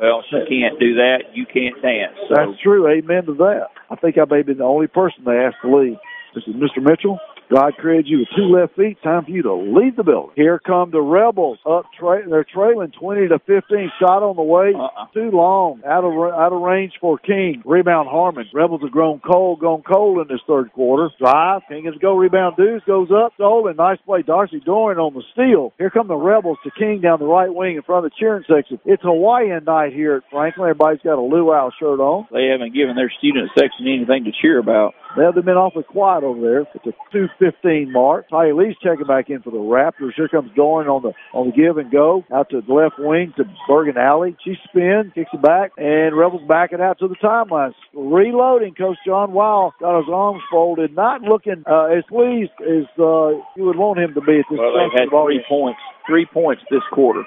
S2: Well, she can't do that. You can't dance. So
S1: That's true. Amen to that. I think I may be the only person they asked to leave. This is Mr. Mitchell. God created you with two left feet. Time for you to leave the building. Here come the Rebels up. Tra- they're trailing 20 to 15. Shot on the way.
S2: Uh-uh.
S1: Too long. Out of, out of range for King. Rebound Harmon. Rebels have grown cold, gone cold in this third quarter. Drive. King is go. Rebound Dews goes up. Stolen. Nice play. Darcy Doran on the steal. Here come the Rebels to King down the right wing in front of the cheering section. It's Hawaiian night here at Franklin. Everybody's got a luau shirt on.
S2: They haven't given their student section anything to cheer about.
S1: They've been awfully quiet over there. It's a 2 15 mark. Ty Lee's checking back in for the Raptors. Here comes Dorn on the on the give and go out to the left wing to Bergen Allee. She spins, kicks it back, and Rebels backing out to the timeline. Reloading. Coach John Wild got his arms folded, not looking uh, as pleased as uh, you would want him to be at this
S2: well. They've had three points, three points this quarter.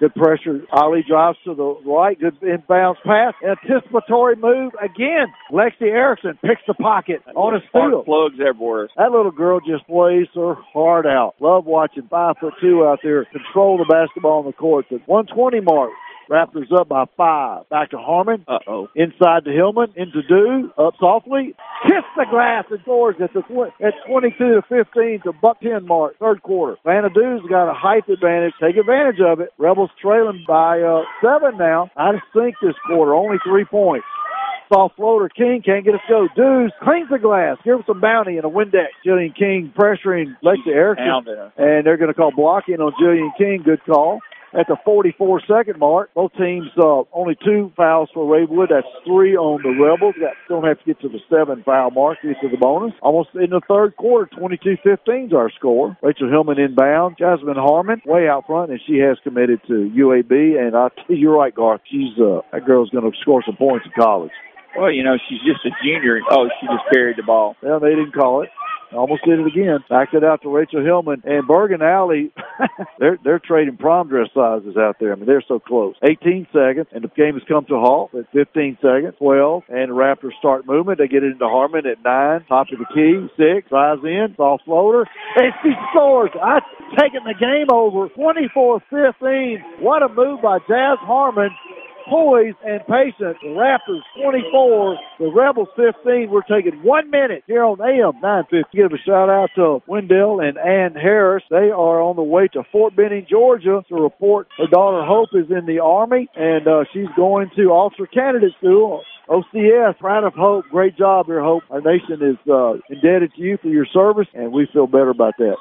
S1: Good pressure. Allee drives to the right. Good inbounds pass. Anticipatory move again. Lexi Erickson picks the pocket on a steal.
S2: Plugs everywhere.
S1: That little girl just plays her heart out. Love watching five foot two out there control the basketball on the court. The 120 mark. Raptors up by five. Back to Harmon.
S2: Uh oh.
S1: Inside to Hillman. Into Dew. Up softly. Kiss the glass and scores at the tw- at 22 to 15 to buck 10 mark. Third quarter. Vanna Dew's got a height advantage. Take advantage of it. Rebels trailing by uh, seven now. I just think this quarter. Only three points. Soft floater. King can't get it to go. Dews cleans the glass. Give him some bounty and a Windex. Jillian King pressuring Lexi Erickson. And they're going to call blocking on Jillian King. Good call. At the 44 second mark, both teams uh, only two fouls for Ravenwood. That's three on the Rebels. Got, don't have to get to the seven foul mark to get to the bonus. Almost in the third quarter, 22-15 is our score. Rachel Hillman inbound. Jasmine Harmon way out front, and she has committed to UAB. And I, you're right, Garth. She's uh, that girl's going to score some points in college.
S2: Well, you know, she's just a junior. Oh, she just carried the ball.
S1: Well, they didn't call it. Almost did it again. Backed it out to Rachel Hillman and Bergen Allee. they're they're trading prom dress sizes out there. I mean, they're so close. 18 seconds, and the game has come to a halt at 15 seconds. 12, and the Raptors start movement. They get it into Harmon at nine. Top of the key. Six. Drives in. Soft floater. And she scores. I taking the game over. 24-15. What a move by Jazz Harmon poised and patient. Raptors 24, the Rebels 15. We're taking one minute here on AM 950. Give a shout out to Wendell and Ann Harris. They are on the way to Fort Benning, Georgia to report her daughter Hope is in the Army and uh, she's going to Officer Candidate School. OCS, proud of Hope. Great job here, Hope. Our nation is uh, indebted to you for your service, and we feel better about that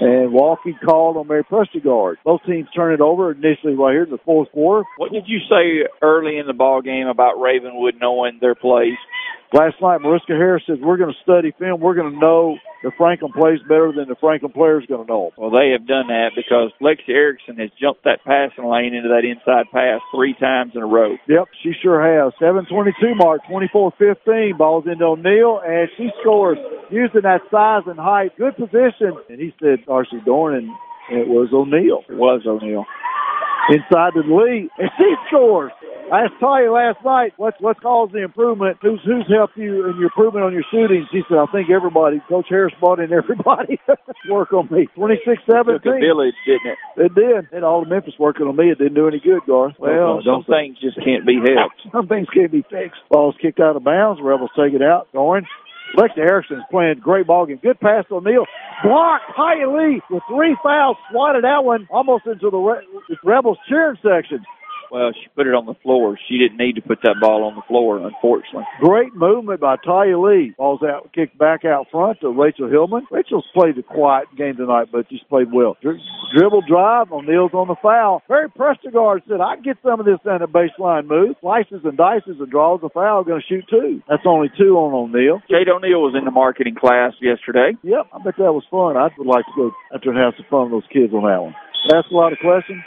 S1: and Walkie called on Mary Prestegard. Both teams turn it over initially right here in the fourth quarter.
S2: What did you say early in the ball game about Ravenwood knowing their plays?
S1: Last night, Mariska Harris says we're going to study film. We're going to know the Franklin plays better than the Franklin players going to know.
S2: Well, they have done that because Lexi Erickson has jumped that passing lane into that inside pass three times in a row.
S1: Yep, she sure has. 722 mark, 24-15. Ball's into O'Neill, and she scores using that size and height. Good position. And he said Darcy Dorn, and it was O'Neill.
S2: It was O'Neill.
S1: Inside to the lead, and she scores. I asked Talia last night, what's what's caused the improvement? Who's who's helped you in your improvement on your shooting? She said, I think everybody. Coach Harris brought in everybody work on me. 26 17.
S2: Took a village, didn't it?
S1: It did. And all the Memphis working on me. It didn't do any good, Garth. Well,
S2: some things just can't be helped.
S1: Some things can't be fixed. Ball's kicked out of bounds. Rebels take it out. Going. Lexi Erickson's playing great ball game. Good pass to O'Neill. Blocked. Hi Lee with three fouls. Swatted that one almost into the Re- Rebels cheering section.
S2: Well, she put it on the floor. She didn't need to put that ball on the floor, unfortunately.
S1: Great movement by Talia Lee. Ball's out, kicked back out front to Rachel Hillman. Rachel's played a quiet game tonight, but she's played well. Dri- dribble drive. O'Neill's on the foul. Barry Prestegard said, I can get some of this down the baseline move. Slices and dices and draws a foul. Going to shoot two. That's only two on O'Neill.
S2: Kate O'Neill was in the marketing class yesterday.
S1: Yep, I bet that was fun. I would like to go after and have some fun with those kids on that one. Ask a lot of questions.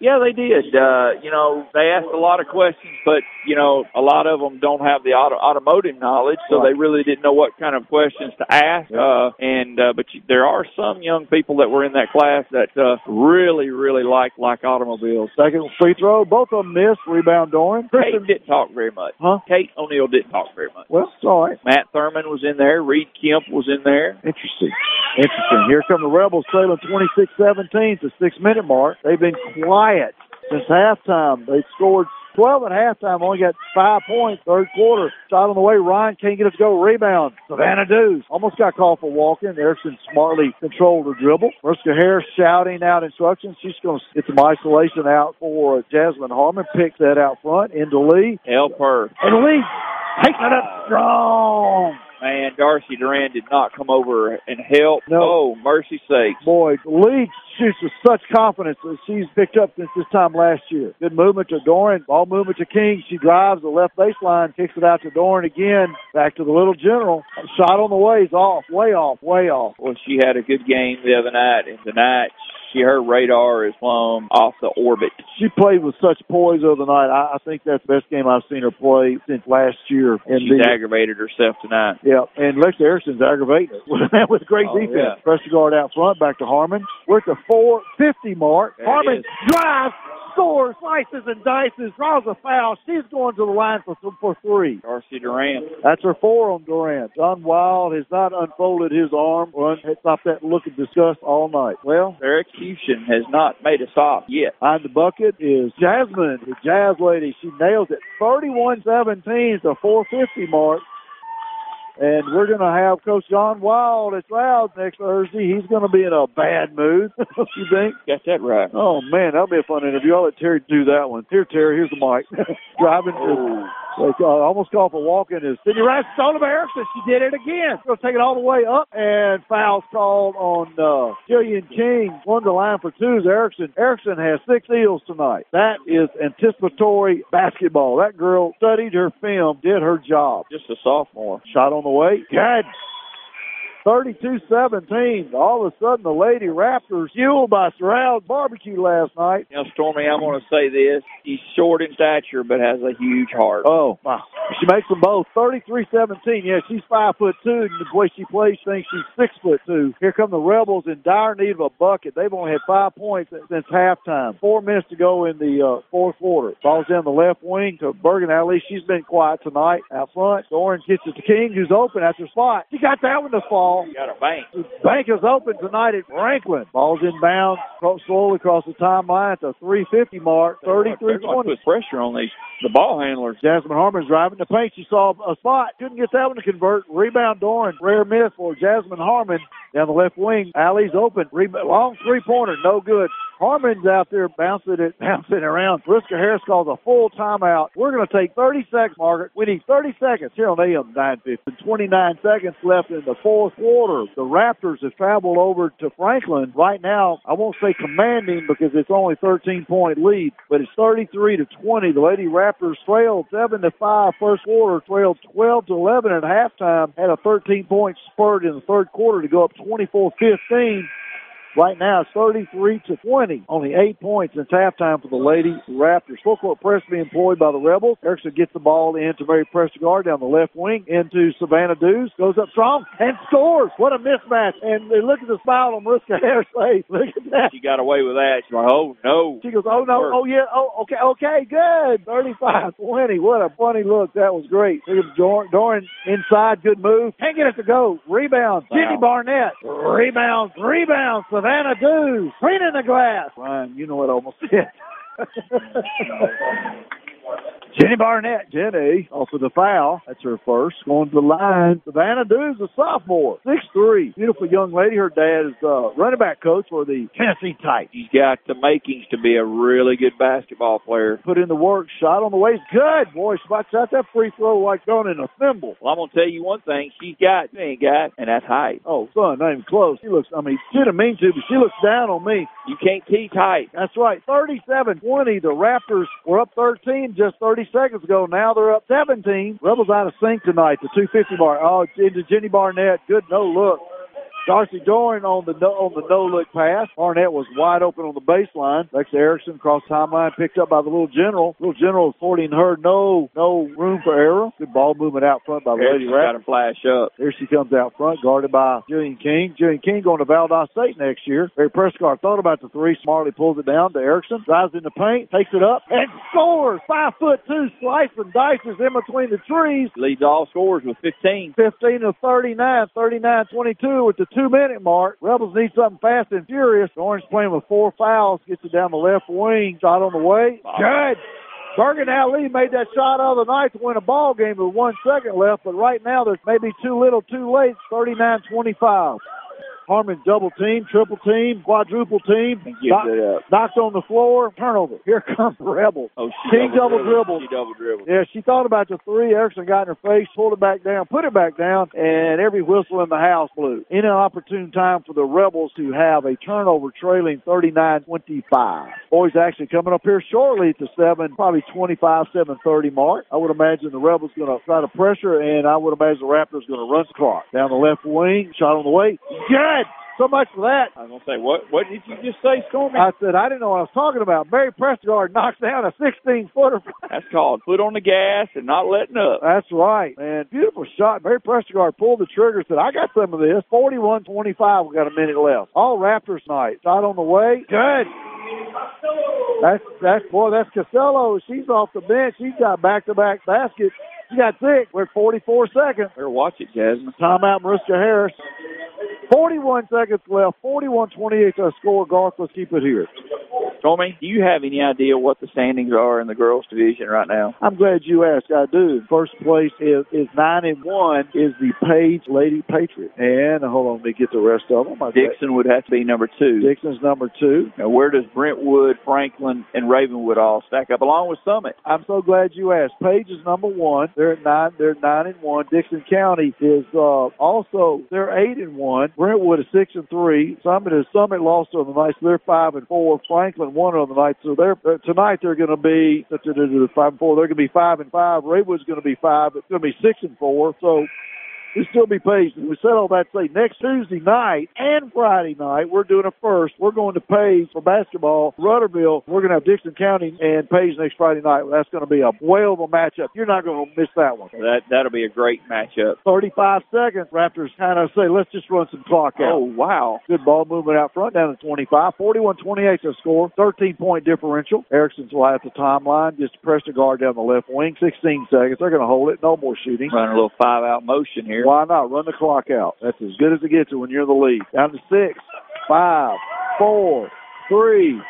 S2: Yeah, they did. Uh, you know, they asked a lot of questions, but you know, a lot of them don't have the auto, automotive knowledge, so
S1: Right.
S2: they really didn't know what kind of questions to ask.
S1: Yeah.
S2: Uh, and uh, but you, there are some young people that were in that class that uh, really, really like like automobiles.
S1: Second free throw. Both of them missed. Rebound Doran.
S2: Kate didn't talk very much.
S1: Huh?
S2: Kate O'Neill didn't talk very much.
S1: Well, it's all right.
S2: Matt Thurman was in there. Reed Kemp was in there.
S1: Interesting. Interesting. Here come the Rebels trailing 26-17 to six-minute mark. They've been quiet since halftime. They scored 12 at halftime, only got five points. Third quarter, shot on the way. Ryan can't get it to go. Rebound. Savannah Dews almost got called for walking. Erickson smartly controlled her dribble. Mariska Harris shouting out instructions. She's going to get some isolation out for Jasmine Harmon. Picks that out front into Lee.
S2: Help her.
S1: And Lee takes it up strong.
S2: Man, Darcy Duran did not come over and help.
S1: No.
S2: Oh, mercy sakes.
S1: Boy, Lee shoots with such confidence that she's picked up since this time last year. Good movement to Doran. Ball movement to King. She drives the left baseline, kicks it out to Doran again. Back to the little general. Shot on the way is off. Way off. Way off.
S2: Well, she had a good game the other night, and tonight she her radar is plumb off the orbit.
S1: She played with such poise the other night. I, I think that's the best game I've seen her play since last year. And
S2: She's
S1: the,
S2: aggravated herself tonight.
S1: Yeah, and Lex Erickson's aggravating it with great
S2: Oh,
S1: defense. guard out front, back to Harmon. We're at the 450 mark.
S2: There
S1: Harmon drives, scores, slices and dices, draws a foul. She's going to the line for for three.
S2: Darcy Duran.
S1: That's her four on Durant. John Wild has not unfolded his arm. Run, it's not that look of disgust all night. Well,
S2: Their execution has not made a stop yet.
S1: On the bucket is Jasmine, the Jazz lady. She nails it. 31-17 to 450 mark. And we're going to have Coach John Wild at Stroud next Thursday. He's going to be in a bad mood, you think?
S2: Got that right.
S1: Oh, man, that'll be a fun interview. I'll let Terry do that one. Here, Terry, here's the mic. Driving.
S2: Oh.
S1: Like, uh, almost called for walking is Sydney Rice Stone Erickson. She did it again. To take it all the way up and fouls called on uh, Jillian King. One to line for two is Erickson. Erickson has six eels tonight. That is anticipatory basketball. That girl studied her film, did her job.
S2: Just a sophomore.
S1: Shot on the way. Good. 32-17. All of a sudden, the Lady Raptors, fueled by Stroud Barbecue last night.
S2: Know, Stormy, I'm going to say this. She's short in stature, but has a huge heart.
S1: Oh, wow. She makes them both 33-17. Yeah, she's five foot two, and the way she plays, she thinks she's six foot two. Here come the Rebels in dire need of a bucket. They've only had five points since halftime. Four minutes to go in the uh, fourth quarter. Ball's down the left wing to Bergen Allee. She's been quiet tonight. Out front, Doran gets it to King, who's open at her spot. She got that one to fall.
S2: Got a bank.
S1: Bank is open tonight at Franklin. Ball's inbound, slowly across the timeline at the 350 mark,
S2: They're
S1: 33-20.
S2: put pressure on these the ball handlers.
S1: Jasmine Harmon's driving the paint. She saw a spot. Couldn't get that one to convert. Rebound Doran. Rare miss for Jasmine Harmon. Down the left wing. Allee's open. Rebound, long three pointer. No good. Harmon's out there bouncing it, bouncing around. Briska Harris calls a full timeout. We're going to take 30 seconds, Margaret. We need 30 seconds here on AM 950. 29 seconds left in the fourth quarter. The Raptors have traveled over to Franklin. Right now, I won't say commanding because it's only 13 point lead, but it's 33 to 20. The Lady Raptors trailed 7 to 5 first quarter, trailed 12 to 11 at halftime, had a 13 point spurt in the third quarter to go up 24 15. Right now it's 33 to 20. Only eight points since halftime for the Lady Raptors. Full court press being employed by the Rebels. Erickson gets the ball into Mary Prestegard down the left wing into Savannah Dews. Goes up strong and scores. What a mismatch. And look at the smile on Mariska Harris' face. Look at that.
S2: She got away with that. She's like, oh, no.
S1: She goes, oh, no. Oh, yeah. Oh, okay. Okay. Good. 35 20. What a funny look. That was great. Look at Dor- Doran inside. Good move. Can't get it to go. Rebound.
S2: Wow.
S1: Jenny Barnett. Rebound. Rebound. Savannah Dews. Green in the glass. Ryan, you know what almost said. Jenny Barnett, Jenny, off of the foul. That's her first. Going to the line. Savannah Dews, a sophomore, six three. Beautiful young lady. Her dad is uh, running back coach for the Tennessee Titans.
S2: She's got the makings to be a really good basketball player.
S1: Put in the work. Shot on the way. Good. Boy, she shot that free throw like going in a thimble.
S2: Well, I'm going to tell you one thing. She's got, she ain't got, and that's height.
S1: Oh, son, not even close. She looks, I mean, she didn't mean to, but she looks down on me.
S2: You can't teach height.
S1: That's right. 37 20. The Raptors were up 13 just 30 seconds ago. Now they're up 17. Rebels out of sync tonight. The 250 bar. Oh, into Jenny Barnett. Good no look. Darcy Doran on the no, on the no look pass. Barnett was wide open on the baseline. Lexa Erickson cross timeline picked up by the little general. Little general affording her no no room for error. Good ball movement out front by the Lady
S2: Got to flash up.
S1: Here she comes out front, guarded by Jillian King. Jillian King going to Valdosta State next year. Barry Prescott thought about the three, smartly pulls it down to Erickson, drives in the paint, takes it up, and scores. Five foot two slice and dices in between the trees.
S2: Leads all scores with 15.
S1: 15 to 39, 39 22 with the two minute mark. Rebels need something fast and furious. Orange playing with four fouls, gets it down the left wing. Shot on the way. Good. Bergen Allee made that shot of the night to win a ball game with one second left, but right now there's maybe too little, too late. 39-25. Harmon double team, triple team, quadruple team.
S2: Knock,
S1: knocked on the floor, turnover. Here comes Rebel.
S2: Oh, she
S1: King double dribble.
S2: She double dribbled.
S1: Yeah, she thought about the three. Erickson got in her face, pulled it back down, put it back down, and every whistle in the house blew. In an opportune time for the Rebels to have a turnover trailing 39-25. Boys actually coming up here shortly to 7, probably 25, 7-30 mark. I would imagine the Rebels going to try to pressure, and I would imagine the Raptors going to run the clock. Down the left wing, shot on the way. Good! So much for that.
S2: I was going to say, what What did you just say, Stormy?
S1: I said, I didn't know what I was talking about. Barry Prestegard knocks down a 16 footer.
S2: That's called foot on the gas and not letting up.
S1: That's right, man. Beautiful shot. Barry Prestegard pulled the trigger, said, I got some of this. 41 25. We got a minute left. All Raptors night. Shot on the way. Good. That's, that's, boy, that's Costello. She's off the bench. She's got back to back baskets. Got six. We're 44 seconds.
S2: Better watch it, Jasmine.
S1: Timeout, Mariska Harris. 41 seconds left. 41-28 to score. Garth, let's keep it here.
S2: Stormy, do you have any idea what the standings are in the girls division right now?
S1: I'm glad you asked. I do. First place is is nine and one is the Page Lady Patriot. And hold on, let me get the rest of them. I
S2: Dickson would have to be number two.
S1: Dickson's number two.
S2: Now, where does Brentwood, Franklin, and Ravenwood all stack up, along with Summit?
S1: I'm so glad you asked. Page is number one. They're at nine. They're nine and one. Dickson County is uh, also they're eight and one. Brentwood is six and three. Summit is Summit lost on the night, so they're five and four. Franklin won on the night, so they're uh, tonight they're going to be five and four. They're going to be five and five. Raywood's going to be five. It's going to be six and four. So we still be Page. We said all that to say next Tuesday night and Friday night, we're doing a first. We're going to Page for basketball. Rudderville, we're going to have Dickson County and Page next Friday night. That's going to be a whale of a matchup. You're not going to miss that one.
S2: That, that'll be a great matchup.
S1: 35 seconds. Raptors kind of say, let's just run some clock out.
S2: Oh, wow.
S1: Good ball movement out front down to 25. 41-28 to score. 13 point differential. Erickson's will have the timeline. Just press the guard down the left wing. 16 seconds. They're going to hold it. No more shooting.
S2: Running a little five out motion here.
S1: Why not? Run the clock out. That's as good as it gets when you're in the lead. Down to six, five, four, three,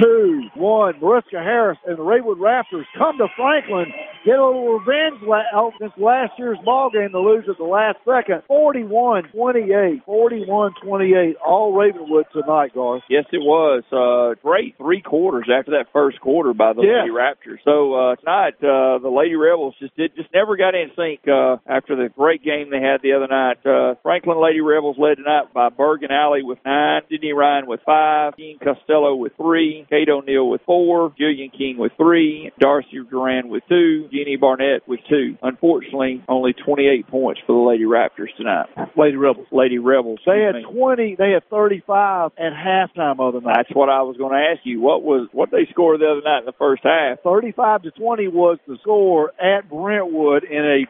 S1: two, one. Mariska Harris and the Raywood Raptors come to Franklin, get a little revenge against last year's ball game to lose at the last second. 41-28, 41-28, all Ravenwood tonight, Garth.
S2: Yes, it was. Uh, great three quarters after that first quarter by the. Lady Raptors. So uh, tonight, uh, the Lady Rebels just did just never got in sync uh, after the great game they had the other night. Uh, Franklin Lady Rebels led tonight by Bergen Allee with nine, Sydney Ryan with five, Dean Costello with three, Kate O'Neill with four, Jillian King with three, Darcy Duran with two, Jeannie Barnett with two. Unfortunately, only 28 points for the Lady Raptors tonight.
S1: Lady Rebels.
S2: Lady Rebels.
S1: They had 20. They had 35 at halftime other night.
S2: That's what I was going to ask you. What was what they scored the other night in the first half?
S1: 35 to 20 was the score at Brentwood in a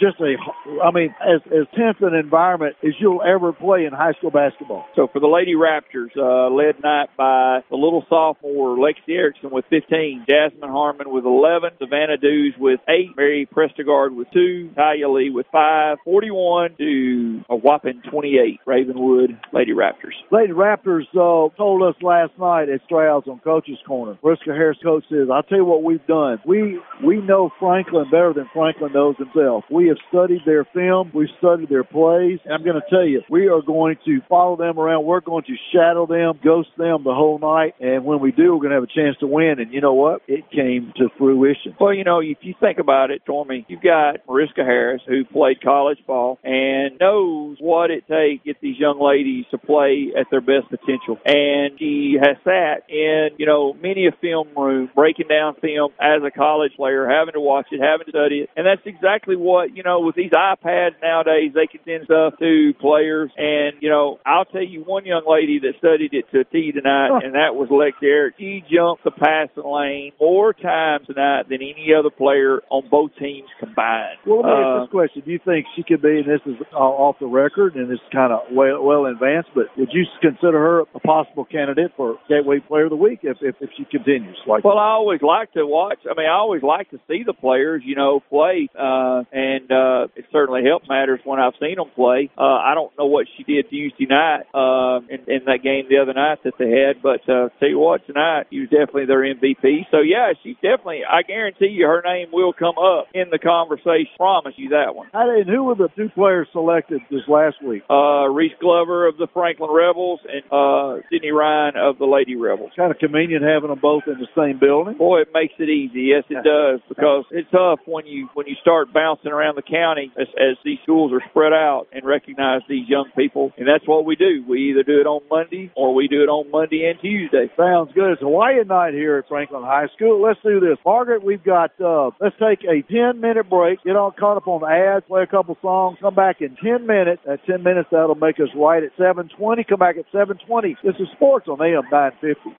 S1: just a, I mean, as, as tense an environment as you'll ever play in high school basketball.
S2: So for the Lady Raptors, uh, led night by the little sophomore Lexi Erickson with 15, Jasmine Harmon with 11, Savannah Dews with 8, Mary Prestegard with 2, Talia Lee with 5, 41 to a whopping 28, Ravenwood Lady Raptors.
S1: Lady Raptors uh, told us last night at Stroud's on Coach's Corner. Mariska Harris coach says, I'll tell you what we've done. We, we know Franklin better than Franklin knows himself. We have studied their film. We've studied their plays. And I'm going to tell you, we are going to follow them around. We're going to shadow them, ghost them the whole night. And when we do, we're going to have a chance to win. And you know what? It came to fruition.
S2: Well, you know, if you think about it, Stormy, you've got Mariska Harris, who played college ball and knows what it takes to get these young ladies to play at their best potential. And she has sat in, you know, many a film room, breaking down film as a college player, having to watch it, having to study it. And that's exactly what, you know, with these iPads nowadays, they can send stuff to players. And, you know, I'll tell you one young lady that studied it to a T tonight, and that was Lex Eric. She jumped the passing lane more times tonight than any other player on both teams combined.
S1: Well, let me ask this uh, question. Do you think she could be, and this is off the record, and it's kind of well, well advanced, but would you consider her a possible candidate for Gateway Player of the Week if, if, if she continues? Like
S2: Well, I always like to watch. I mean, I always like to see the players, you know, play. Uh, and uh, it certainly helped matters when I've seen them play. Uh, I don't know what she did Tuesday night uh, in, in that game the other night that they had, but uh, tell you what, tonight she was definitely their MVP. So yeah, she definitely. I guarantee you, her name will come up in the conversation. Promise you that one.
S1: And who were the two players selected this last week?
S2: Uh, Reese Glover of the Franklin Rebels and uh, Sydney Ryan of the Lady Rebels.
S1: Kind of convenient having them both in the same building.
S2: Boy, it makes it easy. Yes, it does because it's tough when you when you start bouncing around the county as, as these schools are spread out and recognize these young people. And that's what we do. We either do it on Monday or we do it on Monday and Tuesday.
S1: Sounds good. It's Hawaiian night here at Franklin High School. Let's do this. Margaret, we've got, uh, let's take a 10 minute break, get all caught up on ads, play a couple songs, come back in 10 minutes. At 10 minutes, that'll make us right at 720. Come back at 720. This is sports on AM 950.